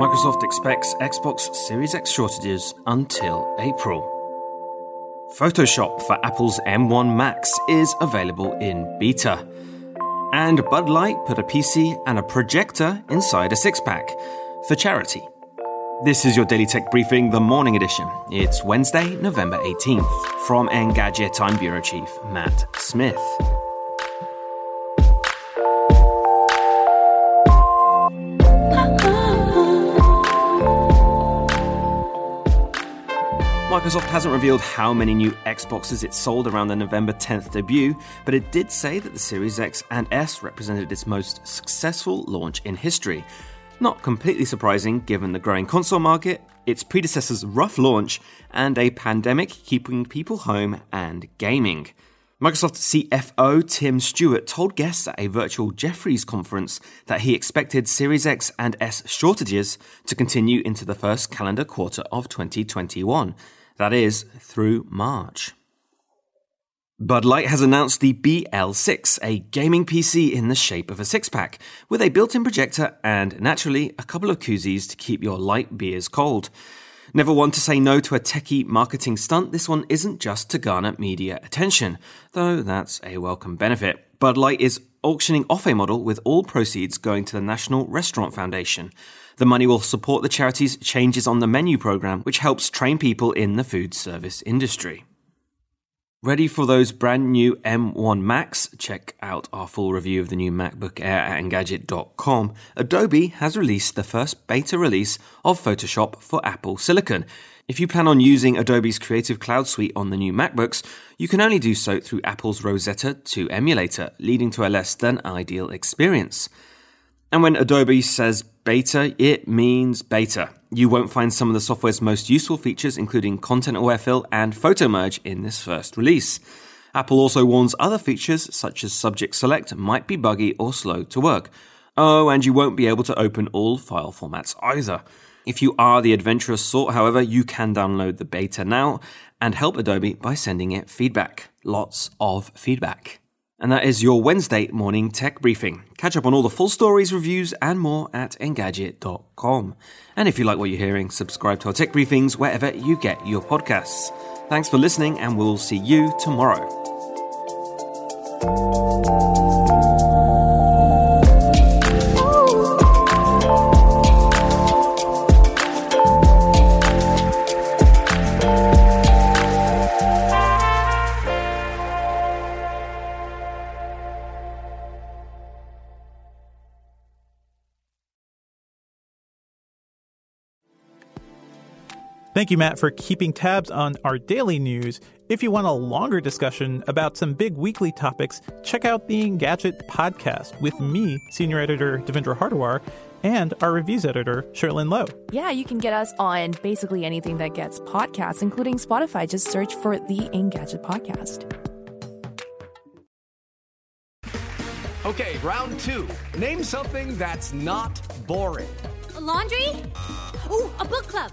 Microsoft expects Xbox Series X shortages until April. Photoshop for Apple's M1 Macs is available in beta. And Bud Light put a PC and a projector inside a six pack for charity. This is your Daily Tech Briefing, the morning edition. It's Wednesday, November 18th. From Engadget, I'm Bureau Chief Matt Smith. Microsoft hasn't revealed how many new Xboxes it sold around the November 10th debut, but it did say that the Series X and S represented its most successful launch in history. Not completely surprising given the growing console market, its predecessor's rough launch, and a pandemic keeping people home and gaming. Microsoft CFO Tim Stuart told guests at a virtual Jefferies conference that he expected Series X and S shortages to continue into the first calendar quarter of 2021 that is, through March. Bud Light has announced the BL6, a gaming PC in the shape of a six pack, with a built in projector and, naturally, a couple of koozies to keep your light beers cold. Never one to say no to a techie marketing stunt, this one isn't just to garner media attention, though that's a welcome benefit. Bud Light is auctioning off a model with all proceeds going to the National Restaurant Foundation. The money will support the charity's Changes on the Menu program, which helps train people in the food service industry. Ready for those brand new M1 Macs? Check out our full review of the new MacBook Air at Engadget.com. Adobe has released the first beta release of Photoshop for Apple Silicon. If you plan on using Adobe's Creative Cloud Suite on the new MacBooks, you can only do so through Apple's Rosetta 2 emulator, leading to a less than ideal experience. And when Adobe says beta, it means beta. You won't find some of the software's most useful features, including content aware fill and photo merge, in this first release. Apple also warns other features, such as subject select, might be buggy or slow to work. Oh, and you won't be able to open all file formats either. If you are the adventurous sort, however, you can download the beta now and help Adobe by sending it feedback. Lots of feedback. And that is your Wednesday morning tech briefing. Catch up on all the full stories, reviews, and more at Engadget.com. And if you like what you're hearing, subscribe to our tech briefings wherever you get your podcasts. Thanks for listening, and we'll see you tomorrow. Thank you, Matt, for keeping tabs on our daily news. If you want a longer discussion about some big weekly topics, check out the Engadget podcast with me, senior editor Devindra Hardawar, and our reviews editor, Cherlynn Low. Yeah, you can get us on basically anything that gets podcasts, including Spotify. Just search for the Engadget podcast. Okay, round two. Name something that's not boring. A laundry? Ooh, a book club.